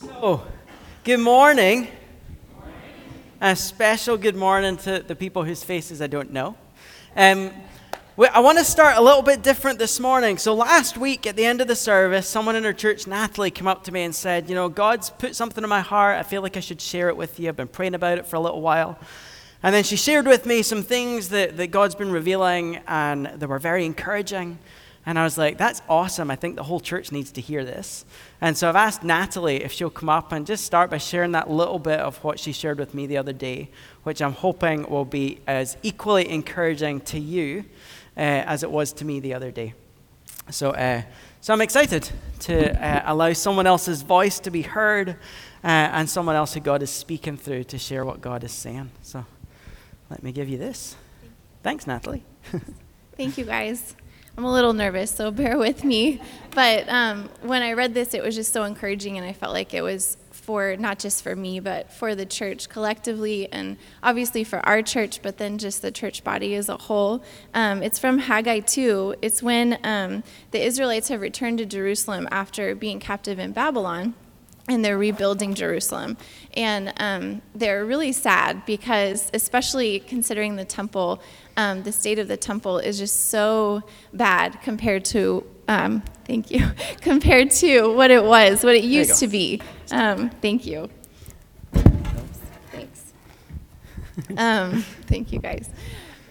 So, good morning. A special good morning to the people whose faces I don't know. Um, I want to start a little bit different this morning. So, last week at the end of the service, someone in our church, Natalie, came up to me and said, You know, God's put something in my heart. I feel like I should share it with you. I've been praying about it for a little while. And then she shared with me some things that, that God's been revealing, and they were very encouraging. And I was like, that's awesome. I think the whole church needs to hear this. And so I've asked Natalie if she'll come up and just start by sharing that little bit of what she shared with me the other day, which I'm hoping will be as equally encouraging to you uh, as it was to me the other day. So, uh, so I'm excited to uh, allow someone else's voice to be heard uh, and someone else who God is speaking through to share what God is saying. So let me give you this. Thanks, Natalie. Thank you, guys. I'm a little nervous, so bear with me. But um, when I read this, it was just so encouraging, and I felt like it was for not just for me, but for the church collectively, and obviously for our church, but then just the church body as a whole. Um, it's from Haggai 2. It's when um, the Israelites have returned to Jerusalem after being captive in Babylon and they're rebuilding Jerusalem. And um, they're really sad because, especially considering the temple, um, the state of the temple is just so bad compared to, um, thank you, compared to what it was, what it used to be. Um, thank you. Thanks. Um, thank you, guys.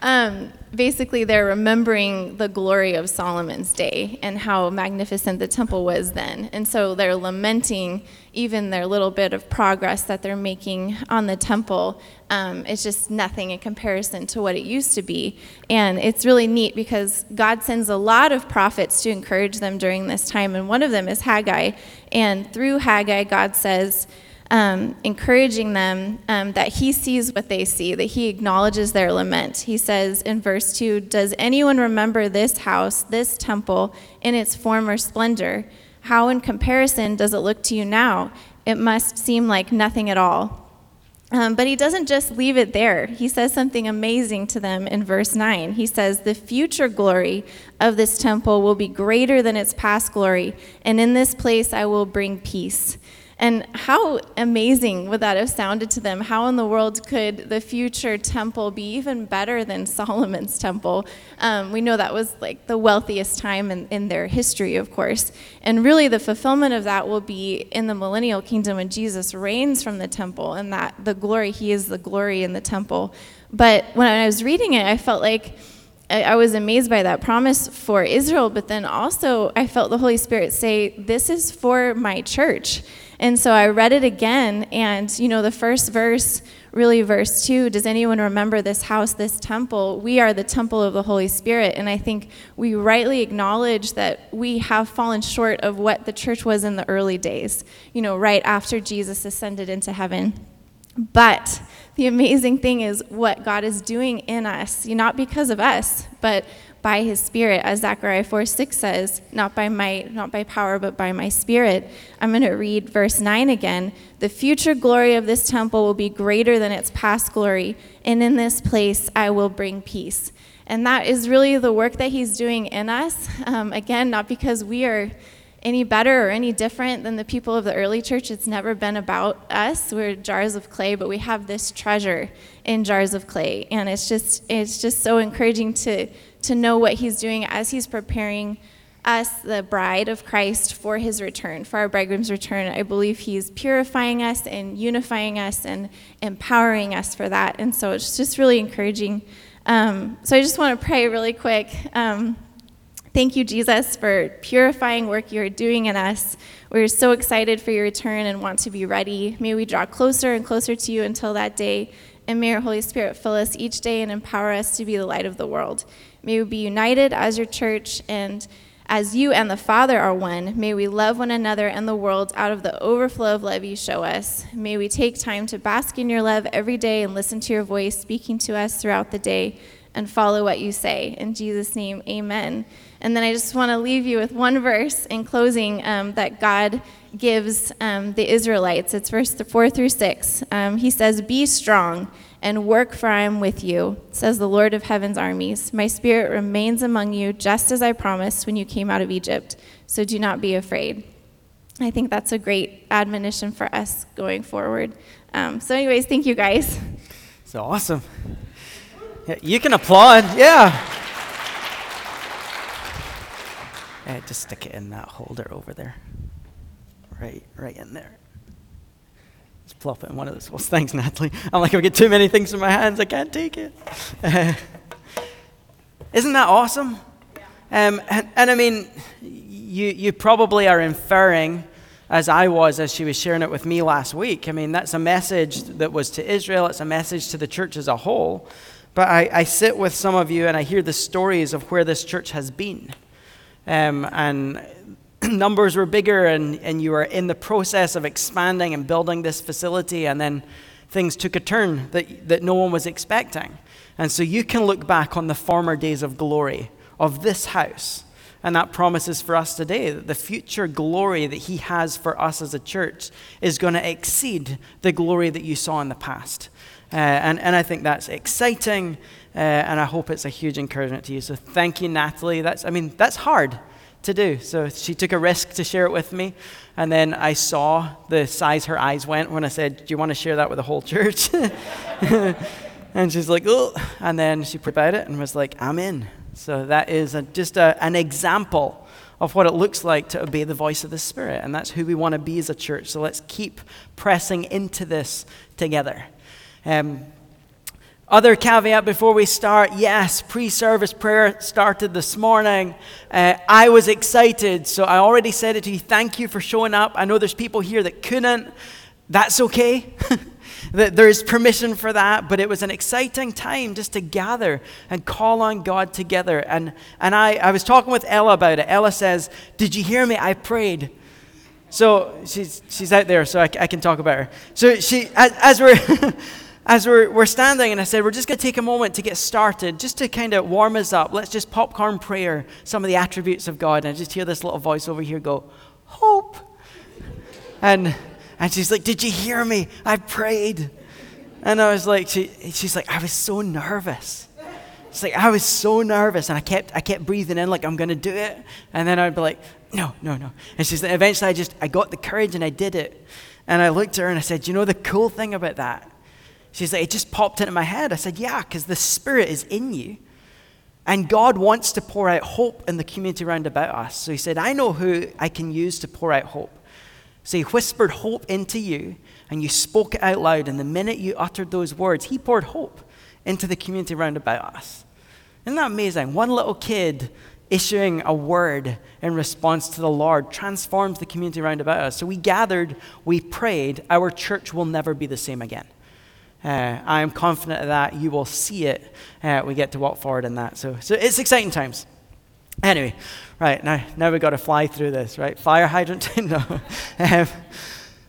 Um, basically, they're remembering the glory of Solomon's day and how magnificent the temple was then. And so they're lamenting even their little bit of progress that they're making on the temple. Um, it's just nothing in comparison to what it used to be. And it's really neat because God sends a lot of prophets to encourage them during this time. And one of them is Haggai. And through Haggai, God says, um, encouraging them um, that he sees what they see, that he acknowledges their lament. He says in verse 2 Does anyone remember this house, this temple, in its former splendor? How, in comparison, does it look to you now? It must seem like nothing at all. Um, but he doesn't just leave it there. He says something amazing to them in verse 9. He says, The future glory of this temple will be greater than its past glory, and in this place I will bring peace. And how amazing would that have sounded to them? How in the world could the future temple be even better than Solomon's temple? Um, we know that was like the wealthiest time in, in their history, of course. And really, the fulfillment of that will be in the millennial kingdom when Jesus reigns from the temple and that the glory, he is the glory in the temple. But when I was reading it, I felt like I was amazed by that promise for Israel, but then also I felt the Holy Spirit say, This is for my church. And so I read it again, and you know, the first verse, really verse two, does anyone remember this house, this temple? We are the temple of the Holy Spirit. And I think we rightly acknowledge that we have fallen short of what the church was in the early days, you know, right after Jesus ascended into heaven. But the amazing thing is what God is doing in us, not because of us, but by his spirit, as Zechariah 4 6 says, not by might, not by power, but by my spirit. I'm going to read verse 9 again. The future glory of this temple will be greater than its past glory, and in this place I will bring peace. And that is really the work that he's doing in us. Um, again, not because we are any better or any different than the people of the early church. It's never been about us. We're jars of clay, but we have this treasure in jars of clay. And it's just it's just so encouraging to to know what he's doing as he's preparing us, the bride of Christ, for his return, for our bridegroom's return. I believe he's purifying us and unifying us and empowering us for that. And so it's just really encouraging. Um, so I just want to pray really quick. Um, thank you, Jesus, for purifying work you're doing in us. We're so excited for your return and want to be ready. May we draw closer and closer to you until that day. And may your Holy Spirit fill us each day and empower us to be the light of the world. May we be united as your church, and as you and the Father are one, may we love one another and the world out of the overflow of love you show us. May we take time to bask in your love every day and listen to your voice speaking to us throughout the day and follow what you say. In Jesus' name, amen. And then I just want to leave you with one verse in closing um, that God gives um, the Israelites. It's verse 4 through 6. Um, he says, Be strong and work, for I am with you, says the Lord of heaven's armies. My spirit remains among you, just as I promised when you came out of Egypt. So do not be afraid. I think that's a great admonition for us going forward. Um, so, anyways, thank you guys. So awesome. You can applaud. Yeah. yeah. Just stick it in that holder over there. Right, right in there. Just plop it in one of those. Well, thanks, Natalie. I'm like, if I get too many things in my hands. I can't take it. Uh, isn't that awesome? Um, and, and I mean, you, you probably are inferring, as I was as she was sharing it with me last week. I mean, that's a message that was to Israel, it's a message to the church as a whole. But I, I sit with some of you and I hear the stories of where this church has been. Um, and numbers were bigger, and, and you were in the process of expanding and building this facility, and then things took a turn that, that no one was expecting. And so you can look back on the former days of glory of this house. And that promises for us today that the future glory that He has for us as a church is going to exceed the glory that you saw in the past. Uh, and, and I think that's exciting, uh, and I hope it's a huge encouragement to you. So thank you, Natalie. That's, I mean, that's hard to do. So she took a risk to share it with me. And then I saw the size her eyes went when I said, Do you want to share that with the whole church? and she's like, Oh. And then she prayed about it and was like, I'm in. So that is a, just a, an example of what it looks like to obey the voice of the Spirit. And that's who we want to be as a church. So let's keep pressing into this together. Um, other caveat before we start yes, pre service prayer started this morning. Uh, I was excited, so I already said it to you. Thank you for showing up. I know there's people here that couldn't. That's okay. there is permission for that, but it was an exciting time just to gather and call on God together. And, and I, I was talking with Ella about it. Ella says, Did you hear me? I prayed. So she's, she's out there, so I, I can talk about her. So she, as, as we're. as we're, we're standing, and I said, we're just going to take a moment to get started, just to kind of warm us up. Let's just popcorn prayer some of the attributes of God. And I just hear this little voice over here go, Hope. And, and she's like, Did you hear me? I prayed. And I was like, she, She's like, I was so nervous. It's like, I was so nervous, and I kept, I kept breathing in like I'm going to do it. And then I'd be like, No, no, no. And she's like, Eventually, I just, I got the courage and I did it. And I looked at her and I said, You know the cool thing about that? She's like, it just popped into my head. I said, yeah, because the Spirit is in you. And God wants to pour out hope in the community around about us. So he said, I know who I can use to pour out hope. So he whispered hope into you, and you spoke it out loud. And the minute you uttered those words, he poured hope into the community around about us. Isn't that amazing? One little kid issuing a word in response to the Lord transforms the community around about us. So we gathered, we prayed, our church will never be the same again. Uh, I am confident that you will see it. Uh, we get to walk forward in that. So, so it's exciting times. Anyway, right, now, now we've got to fly through this, right? Fire hydrant? no. Um,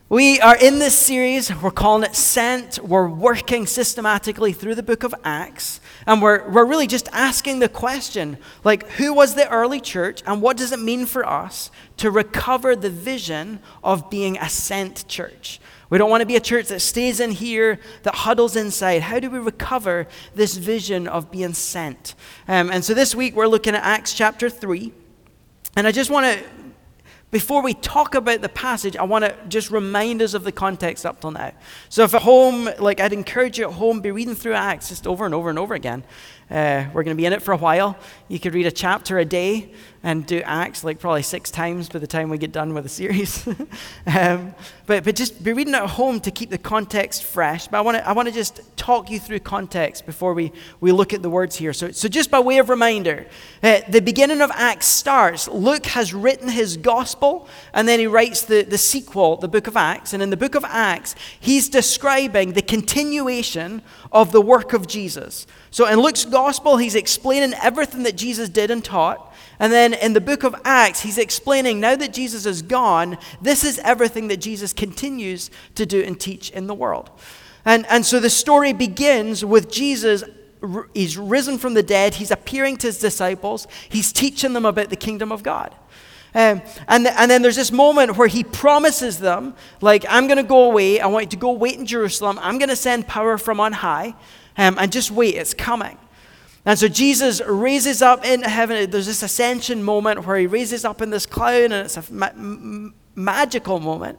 we are in this series, we're calling it Sent. We're working systematically through the book of Acts, and we're, we're really just asking the question like, who was the early church, and what does it mean for us to recover the vision of being a sent church? We don't want to be a church that stays in here, that huddles inside. How do we recover this vision of being sent? Um, and so this week we're looking at Acts chapter 3. And I just want to, before we talk about the passage, I want to just remind us of the context up till now. So if at home, like I'd encourage you at home, be reading through Acts just over and over and over again. Uh, we're going to be in it for a while. You could read a chapter a day and do Acts like probably six times by the time we get done with the series. um, but, but just be reading at home to keep the context fresh. But I want to I wanna just talk you through context before we, we look at the words here. So, so just by way of reminder, uh, the beginning of Acts starts. Luke has written his gospel, and then he writes the, the sequel, the book of Acts. And in the book of Acts, he's describing the continuation of the work of Jesus. So in Luke's gospel, he's explaining everything that Jesus did and taught. And then in the book of Acts, he's explaining now that Jesus is gone, this is everything that Jesus continues to do and teach in the world. And, and so the story begins with Jesus. He's risen from the dead. He's appearing to his disciples. He's teaching them about the kingdom of God. Um, and, and then there's this moment where he promises them, like, I'm going to go away. I want you to go wait in Jerusalem. I'm going to send power from on high. Um, and just wait, it's coming. And so Jesus raises up in heaven. There's this ascension moment where he raises up in this cloud, and it's a ma- magical moment.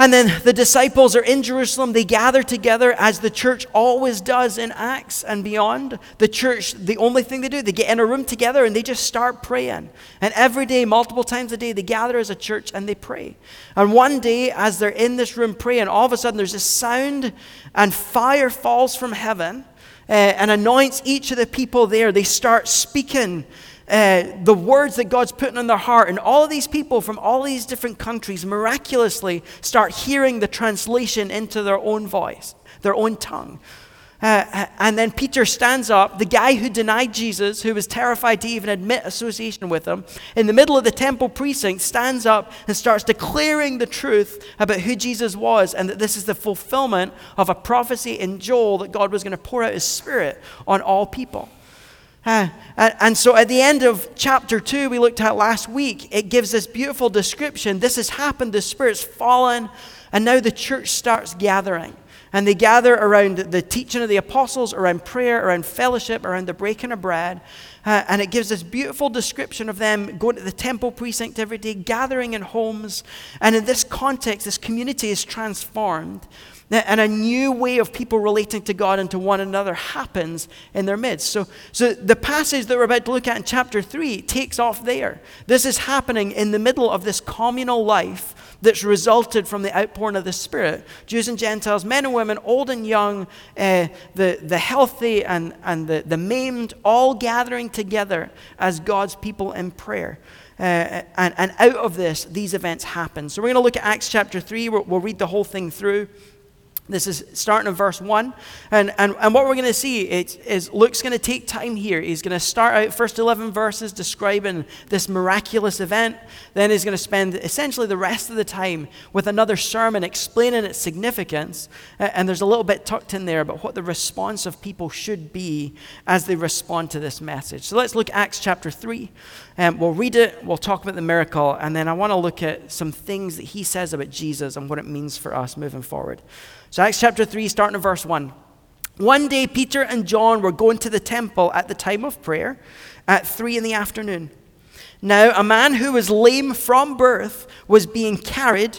And then the disciples are in Jerusalem. They gather together as the church always does in Acts and beyond. The church, the only thing they do, they get in a room together and they just start praying. And every day, multiple times a day, they gather as a church and they pray. And one day, as they're in this room praying, all of a sudden there's a sound and fire falls from heaven uh, and anoints each of the people there. They start speaking uh, the words that God's putting in their heart. And all of these people from all these different countries miraculously start hearing the translation into their own voice, their own tongue. Uh, and then Peter stands up, the guy who denied Jesus, who was terrified to even admit association with him, in the middle of the temple precinct, stands up and starts declaring the truth about who Jesus was and that this is the fulfillment of a prophecy in Joel that God was going to pour out his spirit on all people. Uh, and so at the end of chapter 2, we looked at last week, it gives this beautiful description. This has happened, the Spirit's fallen, and now the church starts gathering. And they gather around the teaching of the apostles, around prayer, around fellowship, around the breaking of bread. Uh, and it gives this beautiful description of them going to the temple precinct every day, gathering in homes. And in this context, this community is transformed. And a new way of people relating to God and to one another happens in their midst. So, so the passage that we're about to look at in chapter 3 takes off there. This is happening in the middle of this communal life that's resulted from the outpouring of the Spirit. Jews and Gentiles, men and women, old and young, uh, the, the healthy and, and the, the maimed, all gathering together as God's people in prayer. Uh, and, and out of this, these events happen. So we're going to look at Acts chapter 3. We'll, we'll read the whole thing through. This is starting in verse 1. And, and, and what we're going to see is, is Luke's going to take time here. He's going to start out first 11 verses describing this miraculous event. Then he's going to spend essentially the rest of the time with another sermon explaining its significance. And there's a little bit tucked in there about what the response of people should be as they respond to this message. So let's look at Acts chapter 3. Um, we'll read it, we'll talk about the miracle, and then I want to look at some things that he says about Jesus and what it means for us moving forward. So, Acts chapter 3, starting in verse 1. One day, Peter and John were going to the temple at the time of prayer at 3 in the afternoon. Now, a man who was lame from birth was being carried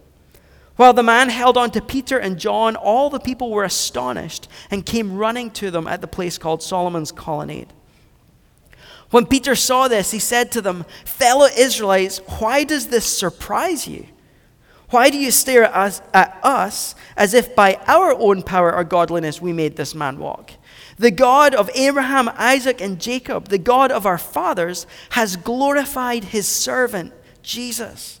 While the man held on to Peter and John, all the people were astonished and came running to them at the place called Solomon's Colonnade. When Peter saw this, he said to them, Fellow Israelites, why does this surprise you? Why do you stare at us, at us as if by our own power or godliness we made this man walk? The God of Abraham, Isaac, and Jacob, the God of our fathers, has glorified his servant, Jesus.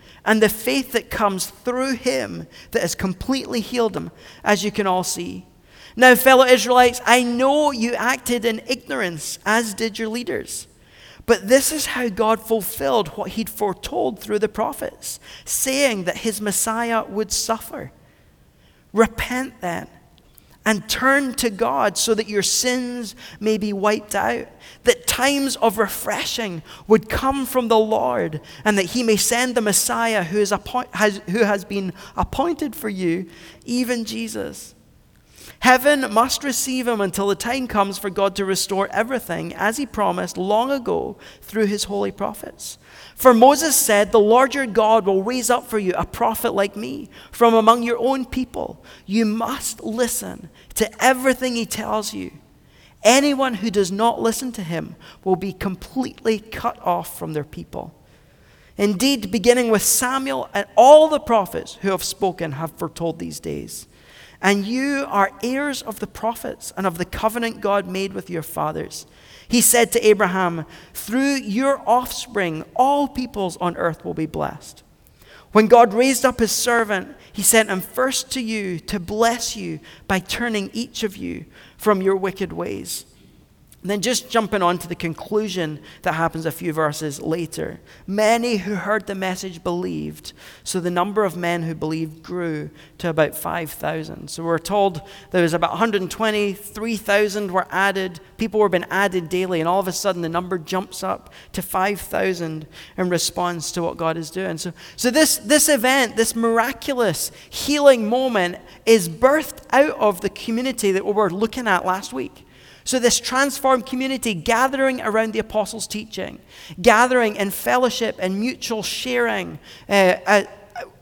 and the faith that comes through him that has completely healed him, as you can all see. Now, fellow Israelites, I know you acted in ignorance, as did your leaders. But this is how God fulfilled what he'd foretold through the prophets, saying that his Messiah would suffer. Repent then and turn to God so that your sins may be wiped out, that times of refreshing would come from the Lord, and that He may send the Messiah who, is appoint, has, who has been appointed for you, even Jesus. Heaven must receive him until the time comes for God to restore everything as he promised long ago through his holy prophets. For Moses said, The Lord your God will raise up for you a prophet like me from among your own people. You must listen to everything he tells you. Anyone who does not listen to him will be completely cut off from their people. Indeed, beginning with Samuel and all the prophets who have spoken have foretold these days. And you are heirs of the prophets and of the covenant God made with your fathers. He said to Abraham, Through your offspring, all peoples on earth will be blessed. When God raised up his servant, he sent him first to you to bless you by turning each of you from your wicked ways. And then just jumping on to the conclusion that happens a few verses later. Many who heard the message believed, so the number of men who believed grew to about 5,000. So we're told there was about 120, 3,000 were added. People were being added daily, and all of a sudden the number jumps up to 5,000 in response to what God is doing. So, so this, this event, this miraculous healing moment, is birthed out of the community that we were looking at last week. So, this transformed community gathering around the apostles' teaching, gathering in fellowship and mutual sharing uh, uh,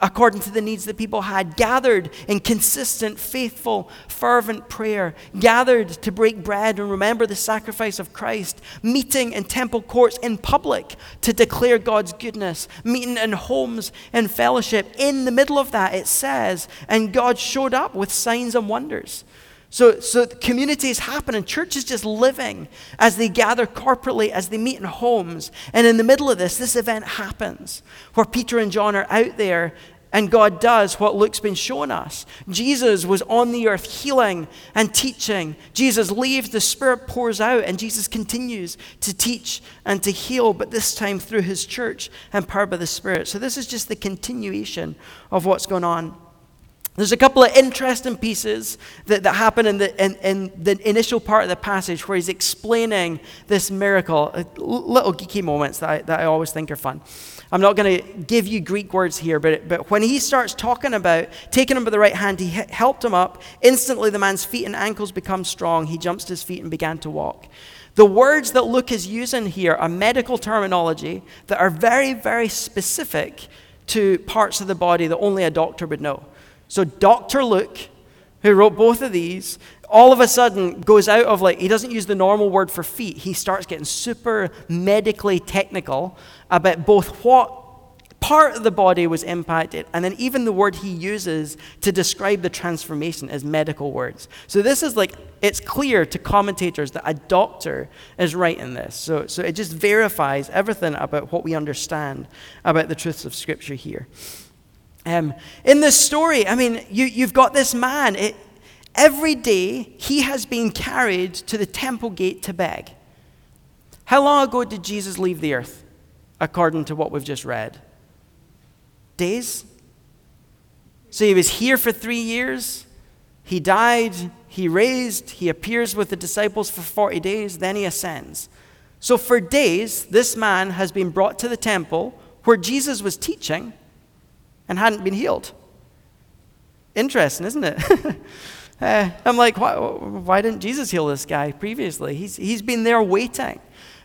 according to the needs that people had, gathered in consistent, faithful, fervent prayer, gathered to break bread and remember the sacrifice of Christ, meeting in temple courts in public to declare God's goodness, meeting in homes in fellowship. In the middle of that, it says, and God showed up with signs and wonders. So, so community is happening. Church is just living as they gather corporately, as they meet in homes. And in the middle of this, this event happens where Peter and John are out there and God does what Luke's been showing us. Jesus was on the earth healing and teaching. Jesus leaves, the Spirit pours out, and Jesus continues to teach and to heal, but this time through his church, empowered by the Spirit. So, this is just the continuation of what's going on. There's a couple of interesting pieces that, that happen in the, in, in the initial part of the passage where he's explaining this miracle. Uh, little geeky moments that I, that I always think are fun. I'm not going to give you Greek words here, but, but when he starts talking about taking him by the right hand, he helped him up. Instantly, the man's feet and ankles become strong. He jumps to his feet and began to walk. The words that Luke is using here are medical terminology that are very, very specific to parts of the body that only a doctor would know. So Dr. Luke, who wrote both of these, all of a sudden goes out of like, he doesn't use the normal word for feet. He starts getting super medically technical about both what part of the body was impacted, and then even the word he uses to describe the transformation as medical words. So this is like, it's clear to commentators that a doctor is writing this. So, so it just verifies everything about what we understand about the truths of Scripture here. Um, in this story, I mean, you, you've got this man. It, every day, he has been carried to the temple gate to beg. How long ago did Jesus leave the earth, according to what we've just read? Days? So he was here for three years. He died, he raised, he appears with the disciples for 40 days, then he ascends. So for days, this man has been brought to the temple where Jesus was teaching and hadn't been healed. Interesting, isn't it? uh, I'm like, why, why, didn't Jesus heal this guy previously? He's, he's been there waiting.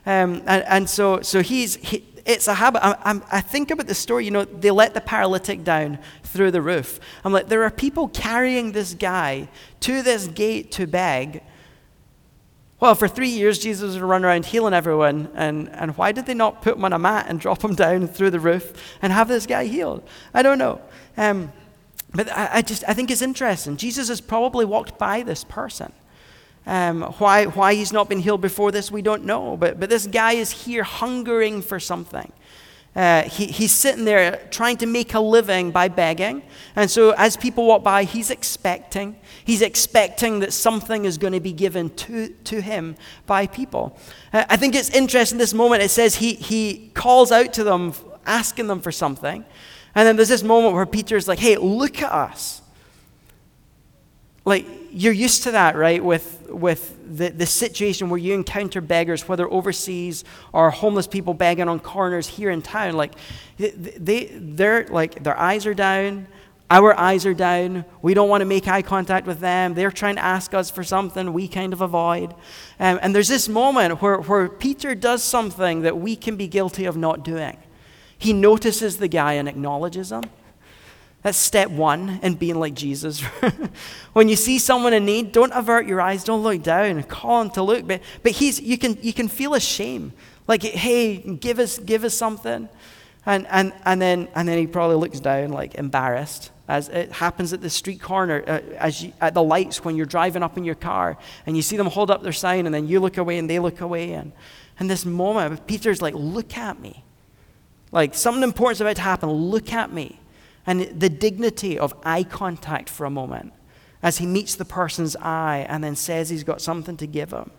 Um, and, and, so, so he's, he, it's a habit. I, I, I, think about the story, you know, they let the paralytic down through the roof. I'm like, there are people carrying this guy to this gate to beg. Well, for three years, Jesus would run around healing everyone. And, and why did they not put him on a mat and drop him down through the roof and have this guy healed? I don't know. Um, but I, I, just I think it's interesting. Jesus has probably walked by this person. Um, why, why he's not been healed before this, we don't know. But, but this guy is here hungering for something. Uh, he, he's sitting there trying to make a living by begging. And so, as people walk by, he's expecting. He's expecting that something is going to be given to, to him by people. Uh, I think it's interesting this moment. It says he, he calls out to them, asking them for something. And then there's this moment where Peter's like, hey, look at us. Like, you're used to that, right? With, with the, the situation where you encounter beggars, whether overseas or homeless people begging on corners here in town. Like, they, they're like, their eyes are down, Our eyes are down. We don't want to make eye contact with them. They're trying to ask us for something. We kind of avoid. Um, and there's this moment where, where Peter does something that we can be guilty of not doing. He notices the guy and acknowledges him. That's step one in being like Jesus. when you see someone in need, don't avert your eyes, don't look down, call him to look. But, but he's, you, can, you can feel a shame. Like, hey, give us, give us something. And, and, and, then, and then he probably looks down, like embarrassed, as it happens at the street corner, uh, as you, at the lights when you're driving up in your car, and you see them hold up their sign, and then you look away and they look away. And, and this moment, Peter's like, look at me. Like, something important's about to happen, look at me and the dignity of eye contact for a moment as he meets the person's eye and then says he's got something to give him.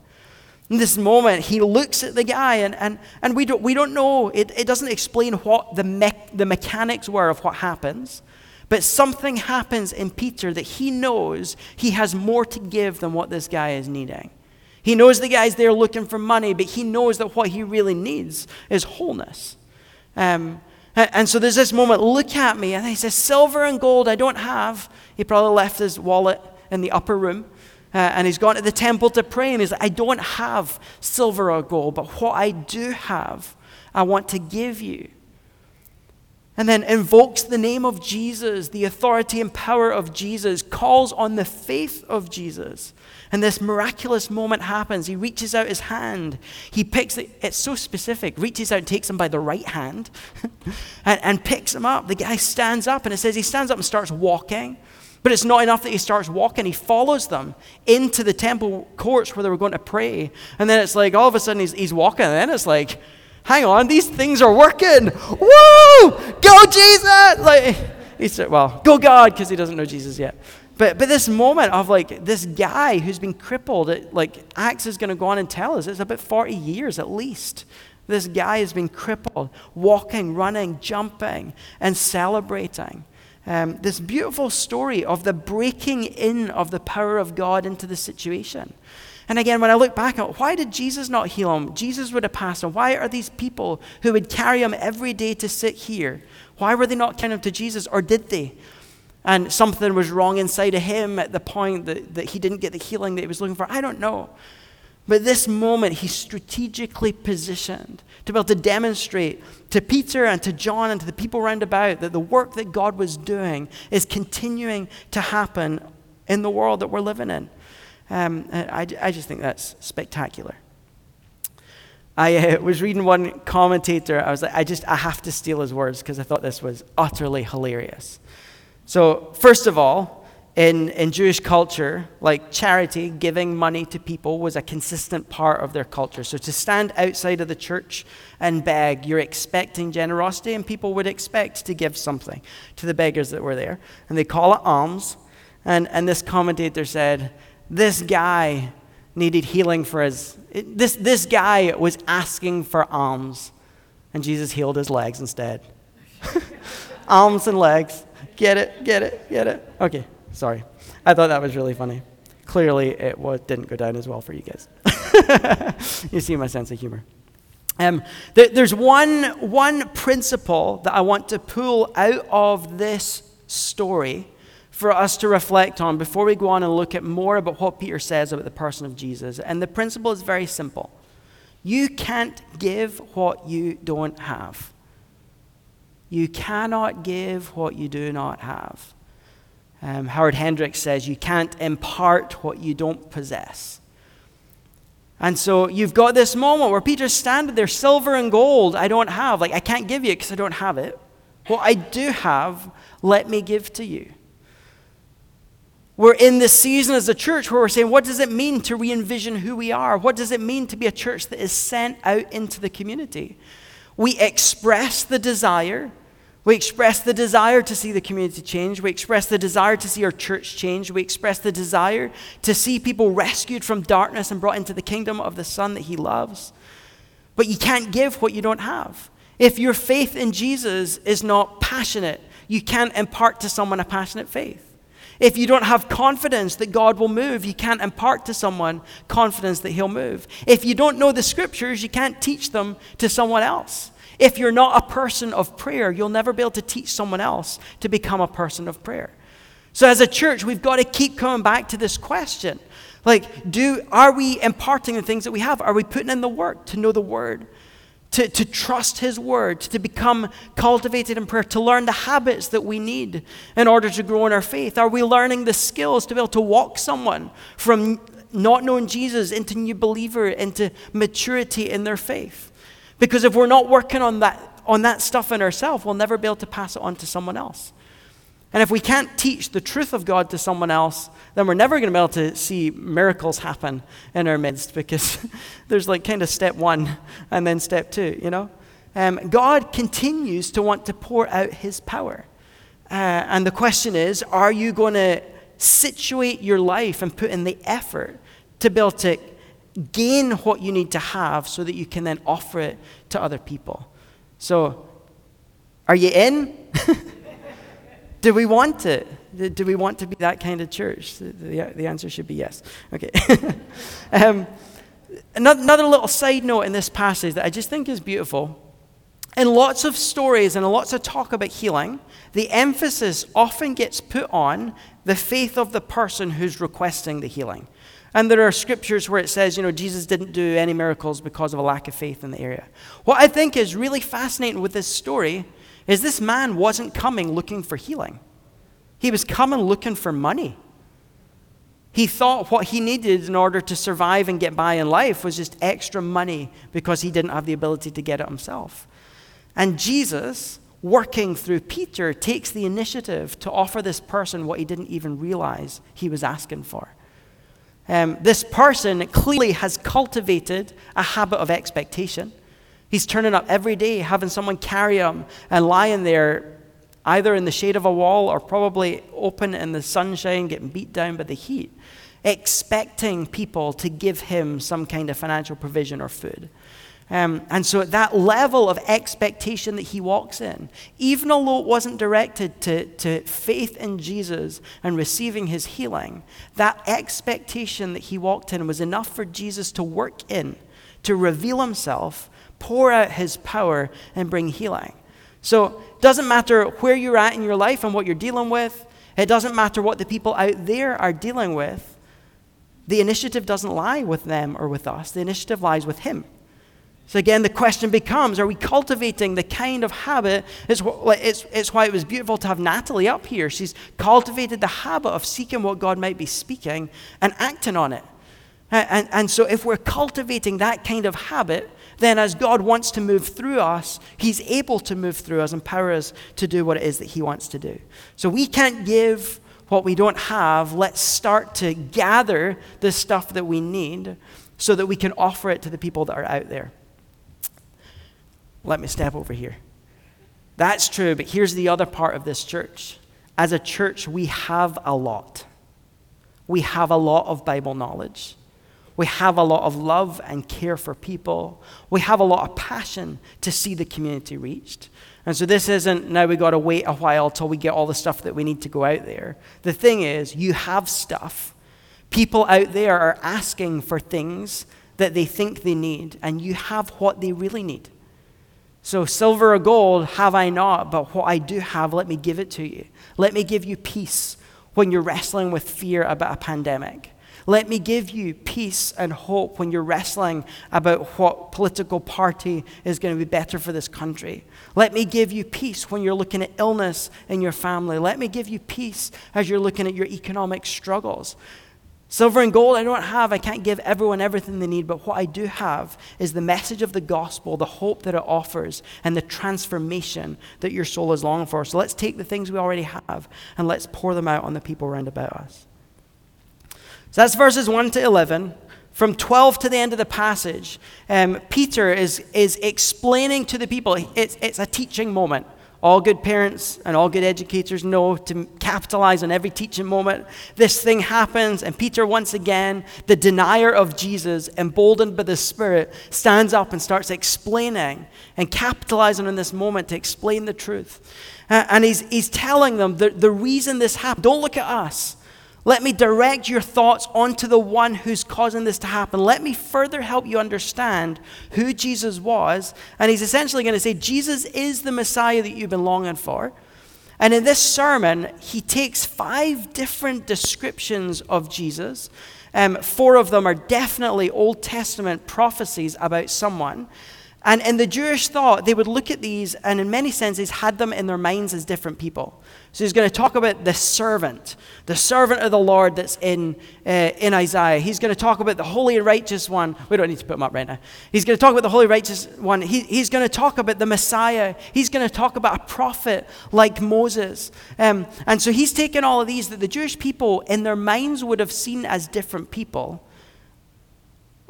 In this moment, he looks at the guy, and, and, and we, don't, we don't know, it, it doesn't explain what the, me- the mechanics were of what happens, but something happens in Peter that he knows he has more to give than what this guy is needing. He knows the guy's there looking for money, but he knows that what he really needs is wholeness. Um, and so there's this moment, look at me. And he says, Silver and gold I don't have. He probably left his wallet in the upper room. Uh, and he's gone to the temple to pray. And he's like, I don't have silver or gold, but what I do have, I want to give you. And then invokes the name of Jesus, the authority and power of Jesus, calls on the faith of Jesus. And this miraculous moment happens. He reaches out his hand. He picks it, it's so specific, reaches out and takes him by the right hand and, and picks him up. The guy stands up, and it says he stands up and starts walking. But it's not enough that he starts walking. He follows them into the temple courts where they were going to pray. And then it's like all of a sudden he's, he's walking, and then it's like, hang on, these things are working. Woo! Go, Jesus! Like, he said, well, go God, because he doesn't know Jesus yet. But, but this moment of like this guy who's been crippled, it, like Acts is going to go on and tell us it's about 40 years at least. This guy has been crippled, walking, running, jumping, and celebrating. Um, this beautiful story of the breaking in of the power of God into the situation. And again, when I look back at why did Jesus not heal him? Jesus would have passed him. Why are these people who would carry him every day to sit here? Why were they not carrying him to Jesus? Or did they? And something was wrong inside of him at the point that, that he didn't get the healing that he was looking for. I don't know. But this moment, he's strategically positioned to be able to demonstrate to Peter and to John and to the people round about that the work that God was doing is continuing to happen in the world that we're living in. Um, I, I just think that's spectacular. I uh, was reading one commentator. I was like, I just, I have to steal his words because I thought this was utterly hilarious. So, first of all, in, in Jewish culture, like charity, giving money to people was a consistent part of their culture. So, to stand outside of the church and beg, you're expecting generosity, and people would expect to give something to the beggars that were there. And they call it alms. And, and this commentator said, This guy needed healing for his. This, this guy was asking for alms, and Jesus healed his legs instead. alms and legs. Get it? Get it? Get it? Okay, sorry. I thought that was really funny. Clearly, it was, didn't go down as well for you guys. you see my sense of humor. Um, th- there's one, one principle that I want to pull out of this story for us to reflect on before we go on and look at more about what Peter says about the person of Jesus. And the principle is very simple you can't give what you don't have. You cannot give what you do not have. Um, Howard Hendricks says you can't impart what you don't possess. And so you've got this moment where Peter's standing there, silver and gold, I don't have. Like, I can't give you because I don't have it. What I do have, let me give to you. We're in this season as a church where we're saying, what does it mean to re envision who we are? What does it mean to be a church that is sent out into the community? We express the desire. We express the desire to see the community change. We express the desire to see our church change. We express the desire to see people rescued from darkness and brought into the kingdom of the Son that He loves. But you can't give what you don't have. If your faith in Jesus is not passionate, you can't impart to someone a passionate faith. If you don't have confidence that God will move, you can't impart to someone confidence that He'll move. If you don't know the scriptures, you can't teach them to someone else. If you're not a person of prayer, you'll never be able to teach someone else to become a person of prayer. So, as a church, we've got to keep coming back to this question. Like, do, are we imparting the things that we have? Are we putting in the work to know the word? To, to trust His word, to become cultivated in prayer, to learn the habits that we need in order to grow in our faith? Are we learning the skills to be able to walk someone from not knowing Jesus into new believer, into maturity in their faith? Because if we're not working on that, on that stuff in ourselves, we'll never be able to pass it on to someone else. And if we can't teach the truth of God to someone else, then we're never going to be able to see miracles happen in our midst because there's like kind of step one and then step two, you know? Um, God continues to want to pour out his power. Uh, and the question is are you going to situate your life and put in the effort to be able to gain what you need to have so that you can then offer it to other people? So, are you in? Do we want it? Do we want to be that kind of church? The, the, the answer should be yes. Okay. um, another, another little side note in this passage that I just think is beautiful. In lots of stories and lots of talk about healing, the emphasis often gets put on the faith of the person who's requesting the healing. And there are scriptures where it says, you know, Jesus didn't do any miracles because of a lack of faith in the area. What I think is really fascinating with this story is this man wasn't coming looking for healing. He was coming looking for money. He thought what he needed in order to survive and get by in life was just extra money because he didn't have the ability to get it himself. And Jesus, working through Peter, takes the initiative to offer this person what he didn't even realize he was asking for. Um, this person clearly has cultivated a habit of expectation. He's turning up every day, having someone carry him and lying there, either in the shade of a wall or probably open in the sunshine, getting beat down by the heat, expecting people to give him some kind of financial provision or food. Um, and so, at that level of expectation that he walks in, even although it wasn't directed to, to faith in Jesus and receiving his healing, that expectation that he walked in was enough for Jesus to work in, to reveal himself, pour out his power, and bring healing. So, it doesn't matter where you're at in your life and what you're dealing with, it doesn't matter what the people out there are dealing with. The initiative doesn't lie with them or with us, the initiative lies with him. So again, the question becomes are we cultivating the kind of habit? It's, it's, it's why it was beautiful to have Natalie up here. She's cultivated the habit of seeking what God might be speaking and acting on it. And, and, and so, if we're cultivating that kind of habit, then as God wants to move through us, He's able to move through us, empower us to do what it is that He wants to do. So we can't give what we don't have. Let's start to gather the stuff that we need so that we can offer it to the people that are out there. Let me step over here. That's true, but here's the other part of this church. As a church, we have a lot. We have a lot of Bible knowledge. We have a lot of love and care for people. We have a lot of passion to see the community reached. And so this isn't now we got to wait a while till we get all the stuff that we need to go out there. The thing is, you have stuff. People out there are asking for things that they think they need, and you have what they really need. So, silver or gold have I not, but what I do have, let me give it to you. Let me give you peace when you're wrestling with fear about a pandemic. Let me give you peace and hope when you're wrestling about what political party is going to be better for this country. Let me give you peace when you're looking at illness in your family. Let me give you peace as you're looking at your economic struggles. Silver and gold I don't have. I can't give everyone everything they need, but what I do have is the message of the gospel, the hope that it offers, and the transformation that your soul is longing for. So let's take the things we already have and let's pour them out on the people around about us. So that's verses 1 to 11. From 12 to the end of the passage, um, Peter is, is explaining to the people, it's, it's a teaching moment. All good parents and all good educators know to capitalize on every teaching moment. This thing happens, and Peter, once again, the denier of Jesus, emboldened by the Spirit, stands up and starts explaining and capitalizing on this moment to explain the truth. And he's, he's telling them the, the reason this happened. Don't look at us. Let me direct your thoughts onto the one who's causing this to happen. Let me further help you understand who Jesus was. And he's essentially going to say, Jesus is the Messiah that you've been longing for. And in this sermon, he takes five different descriptions of Jesus. Um, four of them are definitely Old Testament prophecies about someone. And in the Jewish thought, they would look at these and, in many senses, had them in their minds as different people. So he's going to talk about the servant, the servant of the Lord that's in, uh, in Isaiah. He's going to talk about the holy and righteous one. We don't need to put him up right now. He's going to talk about the holy righteous one. He, he's going to talk about the Messiah. He's going to talk about a prophet like Moses. Um, and so he's taken all of these that the Jewish people, in their minds, would have seen as different people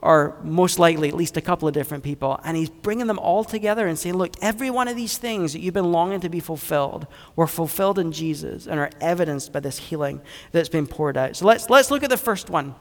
or most likely at least a couple of different people, and he's bringing them all together and saying, Look, every one of these things that you've been longing to be fulfilled were fulfilled in Jesus and are evidenced by this healing that's been poured out. So let's, let's look at the first one.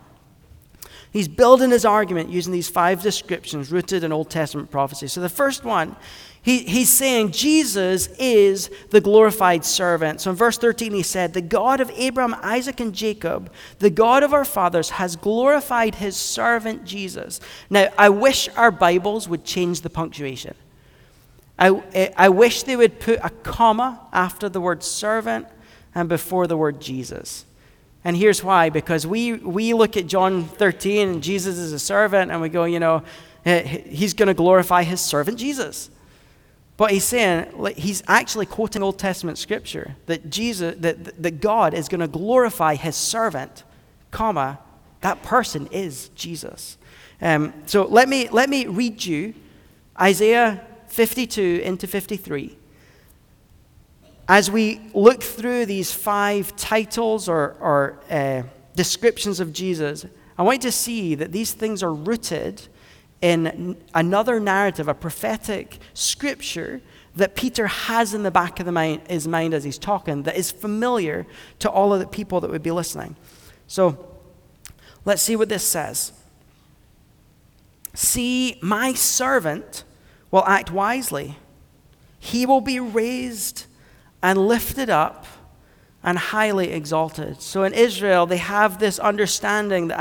He's building his argument using these five descriptions rooted in Old Testament prophecy. So the first one he, he's saying Jesus is the glorified servant. So in verse 13, he said, The God of Abraham, Isaac, and Jacob, the God of our fathers, has glorified his servant Jesus. Now, I wish our Bibles would change the punctuation. I, I wish they would put a comma after the word servant and before the word Jesus. And here's why because we, we look at John 13 and Jesus is a servant, and we go, you know, eh, he's going to glorify his servant Jesus. But he's saying, he's actually quoting Old Testament scripture that Jesus, that, that God is going to glorify his servant, comma, that person is Jesus. Um, so let me, let me read you Isaiah 52 into 53. As we look through these five titles or, or uh, descriptions of Jesus, I want you to see that these things are rooted in another narrative, a prophetic scripture that Peter has in the back of the mind, his mind as he's talking that is familiar to all of the people that would be listening. So let's see what this says. See, my servant will act wisely. He will be raised and lifted up and highly exalted. So in Israel, they have this understanding that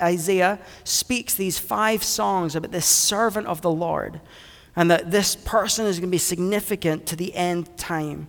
Isaiah speaks these five songs about this servant of the Lord, and that this person is going to be significant to the end time.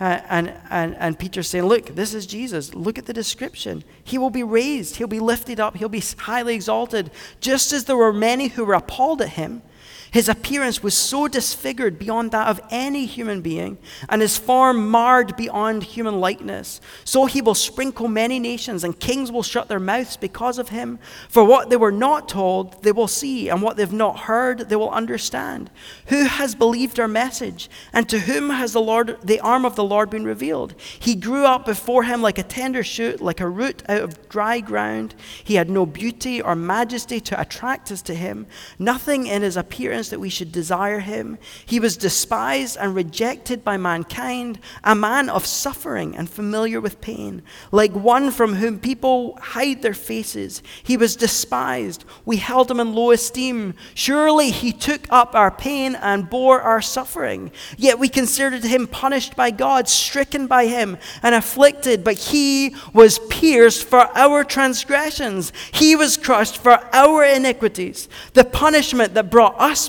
Uh, and, and, and Peter's saying, Look, this is Jesus. Look at the description. He will be raised, he'll be lifted up, he'll be highly exalted, just as there were many who were appalled at him. His appearance was so disfigured beyond that of any human being, and his form marred beyond human likeness. So he will sprinkle many nations, and kings will shut their mouths because of him. For what they were not told, they will see, and what they've not heard, they will understand. Who has believed our message? And to whom has the Lord the arm of the Lord been revealed? He grew up before him like a tender shoot, like a root out of dry ground. He had no beauty or majesty to attract us to him, nothing in his appearance that we should desire him. He was despised and rejected by mankind, a man of suffering and familiar with pain, like one from whom people hide their faces. He was despised. We held him in low esteem. Surely he took up our pain and bore our suffering. Yet we considered him punished by God, stricken by him, and afflicted. But he was pierced for our transgressions, he was crushed for our iniquities. The punishment that brought us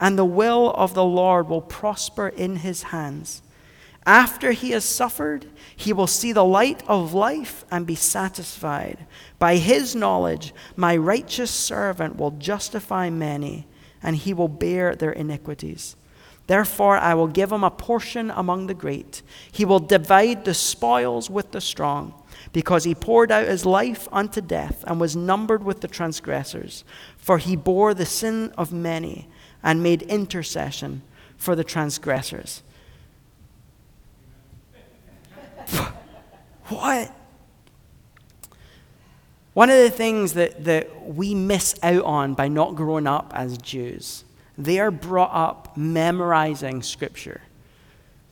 and the will of the Lord will prosper in his hands. After he has suffered, he will see the light of life and be satisfied. By his knowledge, my righteous servant will justify many, and he will bear their iniquities. Therefore, I will give him a portion among the great. He will divide the spoils with the strong, because he poured out his life unto death and was numbered with the transgressors. For he bore the sin of many and made intercession for the transgressors. what? One of the things that, that we miss out on by not growing up as Jews, they are brought up memorizing Scripture.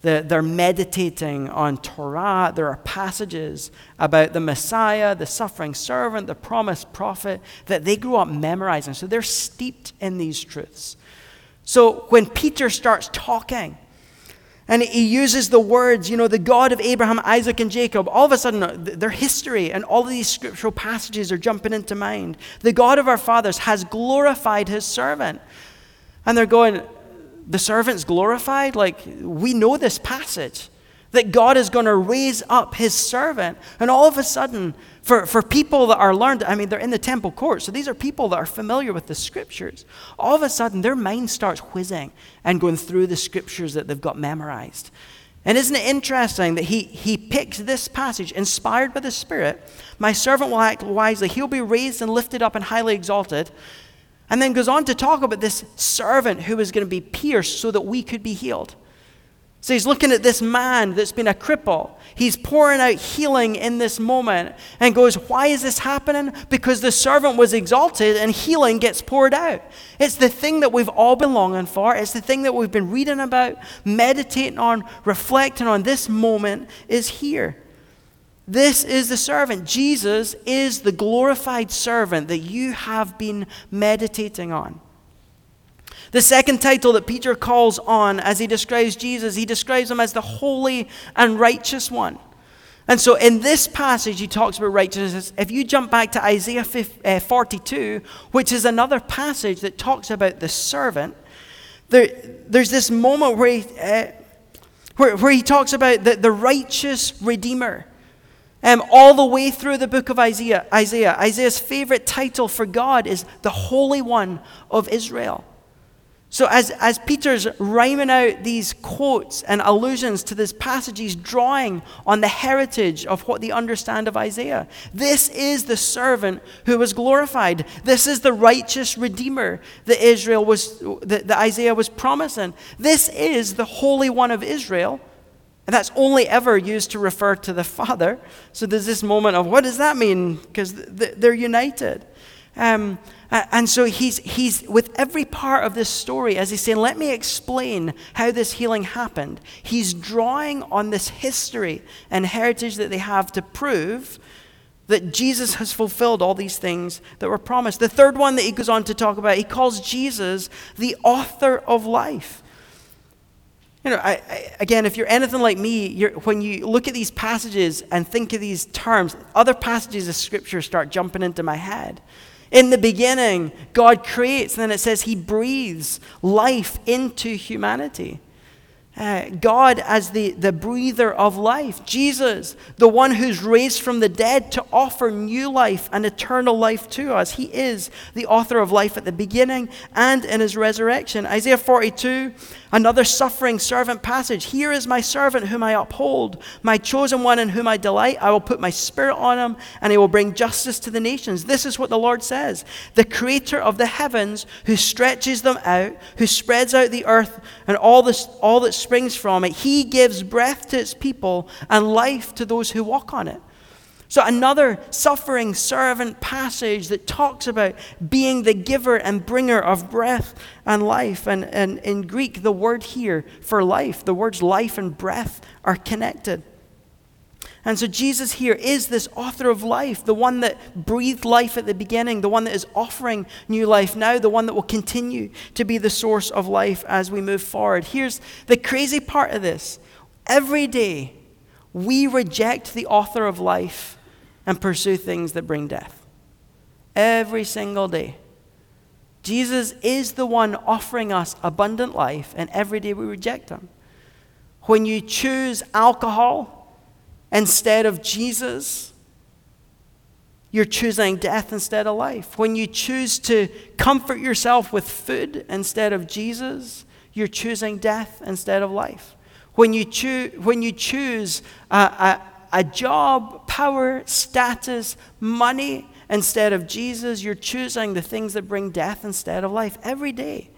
They're meditating on Torah. There are passages about the Messiah, the suffering servant, the promised prophet that they grew up memorizing. So they're steeped in these truths. So when Peter starts talking, and he uses the words, you know, the God of Abraham, Isaac, and Jacob. All of a sudden, their history and all of these scriptural passages are jumping into mind. The God of our fathers has glorified his servant. And they're going, the servant's glorified? Like, we know this passage that God is going to raise up his servant. And all of a sudden, for, for people that are learned, I mean, they're in the temple court, so these are people that are familiar with the scriptures. All of a sudden, their mind starts whizzing and going through the scriptures that they've got memorized. And isn't it interesting that he, he picks this passage, inspired by the Spirit? My servant will act wisely. He'll be raised and lifted up and highly exalted. And then goes on to talk about this servant who is going to be pierced so that we could be healed. So he's looking at this man that's been a cripple. He's pouring out healing in this moment and goes, Why is this happening? Because the servant was exalted and healing gets poured out. It's the thing that we've all been longing for. It's the thing that we've been reading about, meditating on, reflecting on. This moment is here. This is the servant. Jesus is the glorified servant that you have been meditating on. The second title that Peter calls on as he describes Jesus, he describes him as the holy and righteous one. And so in this passage, he talks about righteousness. If you jump back to Isaiah uh, 42, which is another passage that talks about the servant, there, there's this moment where he, uh, where, where he talks about the, the righteous Redeemer. Um, all the way through the book of Isaiah, Isaiah, Isaiah's favorite title for God is the Holy One of Israel. So, as, as Peter's rhyming out these quotes and allusions to this passage, he's drawing on the heritage of what they understand of Isaiah. This is the servant who was glorified. This is the righteous Redeemer that Israel was, that, that Isaiah was promising. This is the Holy One of Israel. And that's only ever used to refer to the Father. So there's this moment of what does that mean? Because they're united. Um, and so he's, he's, with every part of this story, as he's saying, let me explain how this healing happened, he's drawing on this history and heritage that they have to prove that Jesus has fulfilled all these things that were promised. The third one that he goes on to talk about, he calls Jesus the author of life. You know, I, I, again, if you're anything like me, when you look at these passages and think of these terms, other passages of Scripture start jumping into my head. In the beginning, God creates, and then it says He breathes life into humanity. Uh, God as the, the breather of life. Jesus, the one who's raised from the dead to offer new life and eternal life to us. He is the author of life at the beginning and in his resurrection. Isaiah 42 Another suffering servant passage. Here is my servant whom I uphold, my chosen one in whom I delight. I will put my spirit on him, and he will bring justice to the nations. This is what the Lord says The creator of the heavens, who stretches them out, who spreads out the earth and all, this, all that springs from it, he gives breath to its people and life to those who walk on it. So, another suffering servant passage that talks about being the giver and bringer of breath and life. And, and in Greek, the word here for life, the words life and breath are connected. And so, Jesus here is this author of life, the one that breathed life at the beginning, the one that is offering new life now, the one that will continue to be the source of life as we move forward. Here's the crazy part of this every day, we reject the author of life and pursue things that bring death. Every single day. Jesus is the one offering us abundant life, and every day we reject him. when you choose alcohol instead of Jesus, you're choosing death instead of life. When you choose to comfort yourself with food instead of Jesus, you're choosing death instead of life. When you, choo- when you choose a, a, a job, power, status, money instead of Jesus, you're choosing the things that bring death instead of life every day.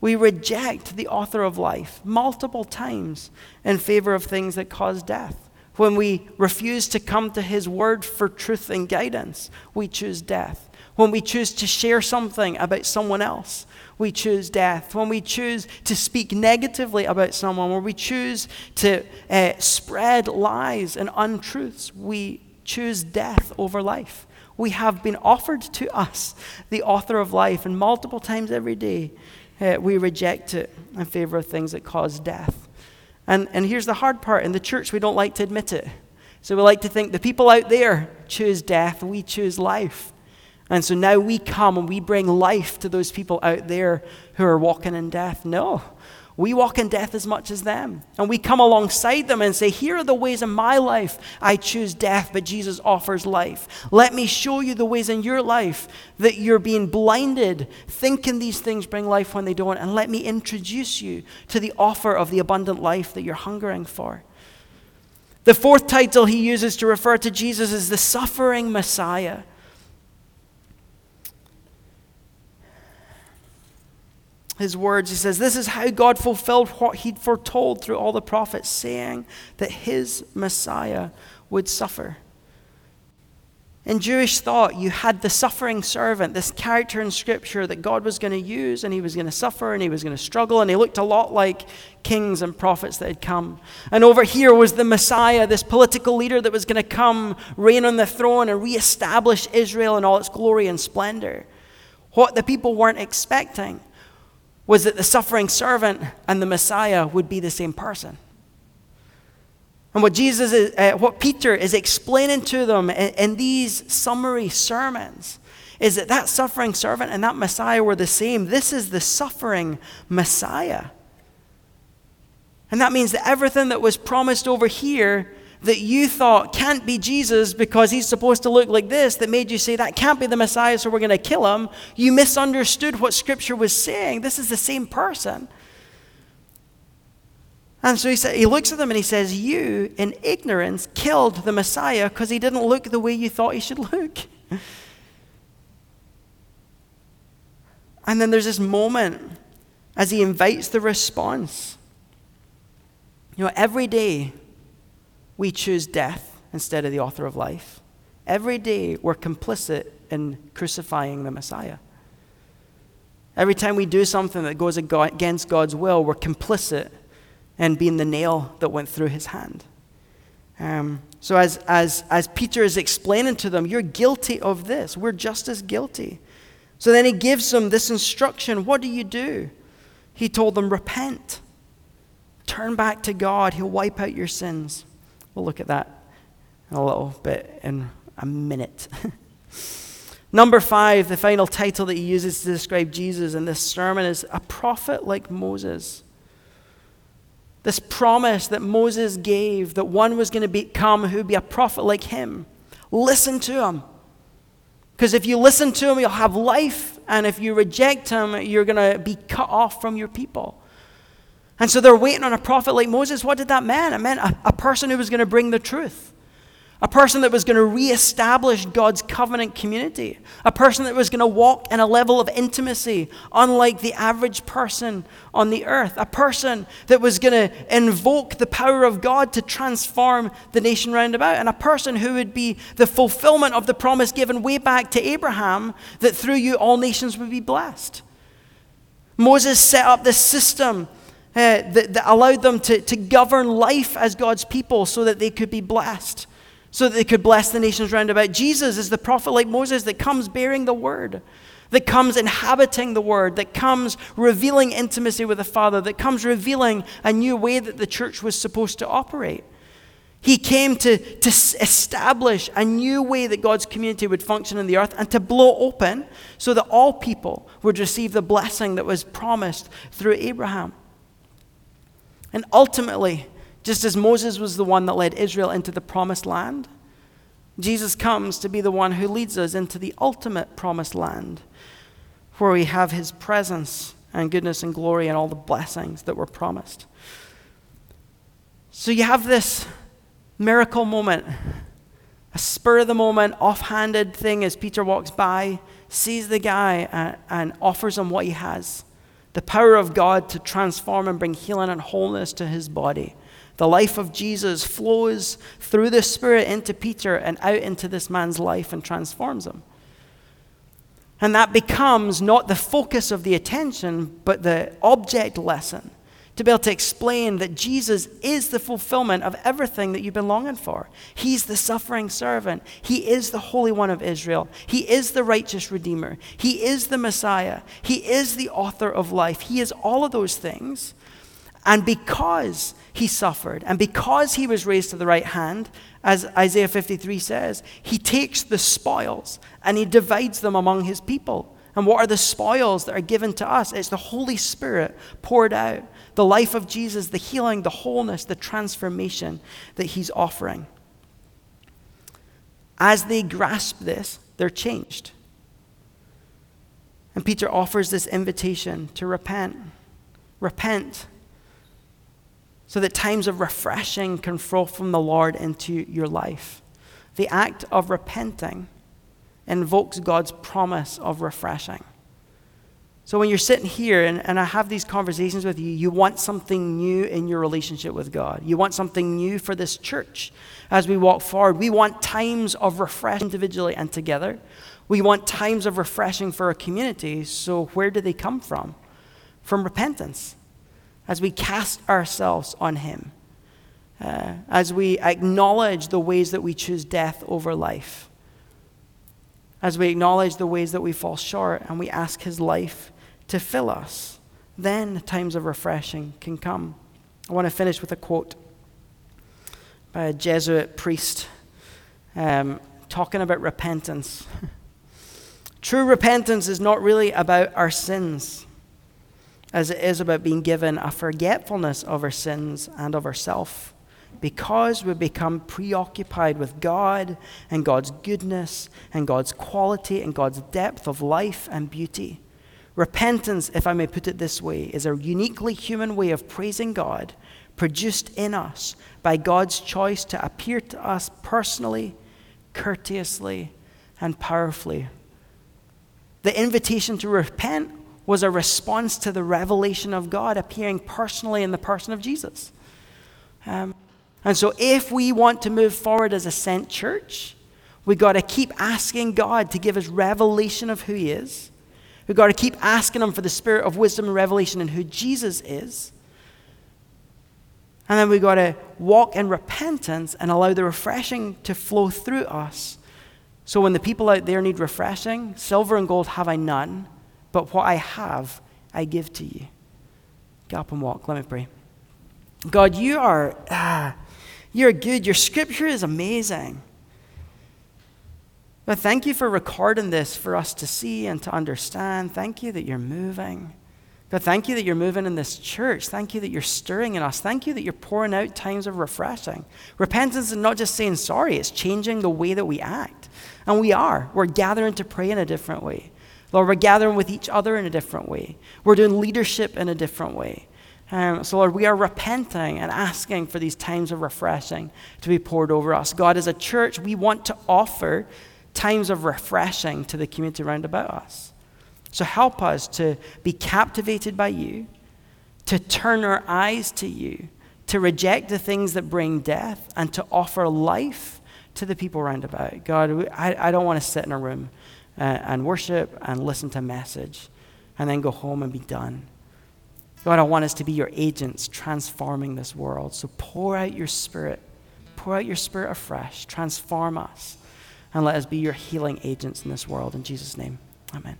We reject the author of life multiple times in favor of things that cause death. When we refuse to come to his word for truth and guidance, we choose death. When we choose to share something about someone else, we choose death. When we choose to speak negatively about someone, when we choose to uh, spread lies and untruths, we choose death over life. We have been offered to us the author of life, and multiple times every day uh, we reject it in favor of things that cause death. And, and here's the hard part in the church, we don't like to admit it. So we like to think the people out there choose death, we choose life. And so now we come and we bring life to those people out there who are walking in death. No, we walk in death as much as them. And we come alongside them and say, Here are the ways in my life I choose death, but Jesus offers life. Let me show you the ways in your life that you're being blinded, thinking these things bring life when they don't. And let me introduce you to the offer of the abundant life that you're hungering for. The fourth title he uses to refer to Jesus is the suffering Messiah. His words. He says, This is how God fulfilled what he'd foretold through all the prophets, saying that his Messiah would suffer. In Jewish thought, you had the suffering servant, this character in Scripture that God was going to use, and he was going to suffer and he was going to struggle, and he looked a lot like kings and prophets that had come. And over here was the Messiah, this political leader that was going to come, reign on the throne, and reestablish Israel in all its glory and splendor. What the people weren't expecting was that the suffering servant and the Messiah would be the same person. And what Jesus is, uh, what Peter is explaining to them in, in these summary sermons is that that suffering servant and that Messiah were the same. This is the suffering Messiah. And that means that everything that was promised over here that you thought can't be Jesus because he's supposed to look like this, that made you say that can't be the Messiah, so we're going to kill him, you misunderstood what Scripture was saying. This is the same person. And so he, said, he looks at them and he says, You, in ignorance, killed the Messiah because he didn't look the way you thought he should look. And then there's this moment as he invites the response. You know, every day we choose death instead of the author of life. Every day we're complicit in crucifying the Messiah. Every time we do something that goes against God's will, we're complicit in being the nail that went through his hand. Um, so, as, as, as Peter is explaining to them, you're guilty of this. We're just as guilty. So then he gives them this instruction What do you do? He told them, Repent. Turn back to God. He'll wipe out your sins. We'll look at that in a little bit in a minute. Number five, the final title that he uses to describe Jesus in this sermon is a prophet like Moses. This promise that Moses gave that one was going to become who would be a prophet like him. Listen to him. Because if you listen to him, you'll have life, and if you reject him, you're going to be cut off from your people. And so they're waiting on a prophet like Moses. What did that mean? It meant a, a person who was going to bring the truth, a person that was going to reestablish God's covenant community, a person that was going to walk in a level of intimacy unlike the average person on the earth, a person that was going to invoke the power of God to transform the nation round about, and a person who would be the fulfillment of the promise given way back to Abraham that through you all nations would be blessed. Moses set up this system uh, that, that allowed them to, to govern life as God's people so that they could be blessed, so that they could bless the nations round about. Jesus is the prophet like Moses that comes bearing the word, that comes inhabiting the word, that comes revealing intimacy with the Father, that comes revealing a new way that the church was supposed to operate. He came to, to establish a new way that God's community would function in the earth and to blow open so that all people would receive the blessing that was promised through Abraham. And ultimately, just as Moses was the one that led Israel into the promised land, Jesus comes to be the one who leads us into the ultimate promised land, where we have his presence and goodness and glory and all the blessings that were promised. So you have this miracle moment, a spur of the moment, offhanded thing as Peter walks by, sees the guy, and, and offers him what he has the power of God to transform and bring healing and wholeness to his body. The life of Jesus flows through the Spirit into Peter and out into this man's life and transforms him. And that becomes not the focus of the attention, but the object lesson to be able to explain that Jesus is the fulfillment of everything that you've been longing for. He's the suffering servant. He is the Holy One of Israel. He is the righteous Redeemer. He is the Messiah. He is the author of life. He is all of those things. And because he suffered and because he was raised to the right hand, as Isaiah 53 says, he takes the spoils and he divides them among his people. And what are the spoils that are given to us? It's the Holy Spirit poured out the life of Jesus, the healing, the wholeness, the transformation that he's offering. As they grasp this, they're changed. And Peter offers this invitation to repent. Repent so that times of refreshing can flow from the Lord into your life. The act of repenting invokes God's promise of refreshing. So when you're sitting here and, and I have these conversations with you, you want something new in your relationship with God. You want something new for this church as we walk forward. We want times of refreshing individually and together. We want times of refreshing for our community. So where do they come from? From repentance. As we cast ourselves on Him. Uh, as we acknowledge the ways that we choose death over life. As we acknowledge the ways that we fall short and we ask His life to fill us. Then times of refreshing can come. I want to finish with a quote by a Jesuit priest um, talking about repentance. True repentance is not really about our sins, as it is about being given a forgetfulness of our sins and of ourself. Because we become preoccupied with God and God's goodness and God's quality and God's depth of life and beauty. Repentance, if I may put it this way, is a uniquely human way of praising God, produced in us by God's choice to appear to us personally, courteously, and powerfully. The invitation to repent was a response to the revelation of God appearing personally in the person of Jesus. Um, and so, if we want to move forward as a sent church, we've got to keep asking God to give us revelation of who He is We've got to keep asking Him for the spirit of wisdom and revelation and who Jesus is. And then we've got to walk in repentance and allow the refreshing to flow through us. So when the people out there need refreshing, silver and gold have I none, but what I have I give to you. Get up and walk. Let me pray. God, you are ah, you're good. Your scripture is amazing. But thank you for recording this for us to see and to understand. Thank you that you're moving. God, thank you that you're moving in this church. Thank you that you're stirring in us. Thank you that you're pouring out times of refreshing. Repentance is not just saying sorry, it's changing the way that we act. And we are. We're gathering to pray in a different way. Lord, we're gathering with each other in a different way. We're doing leadership in a different way. Um, so, Lord, we are repenting and asking for these times of refreshing to be poured over us. God, as a church, we want to offer times of refreshing to the community around about us. So help us to be captivated by you, to turn our eyes to you, to reject the things that bring death, and to offer life to the people around about. God, I, I don't want to sit in a room uh, and worship and listen to a message and then go home and be done. God, I want us to be your agents transforming this world. So pour out your spirit, pour out your spirit afresh, transform us and let us be your healing agents in this world. In Jesus' name, amen.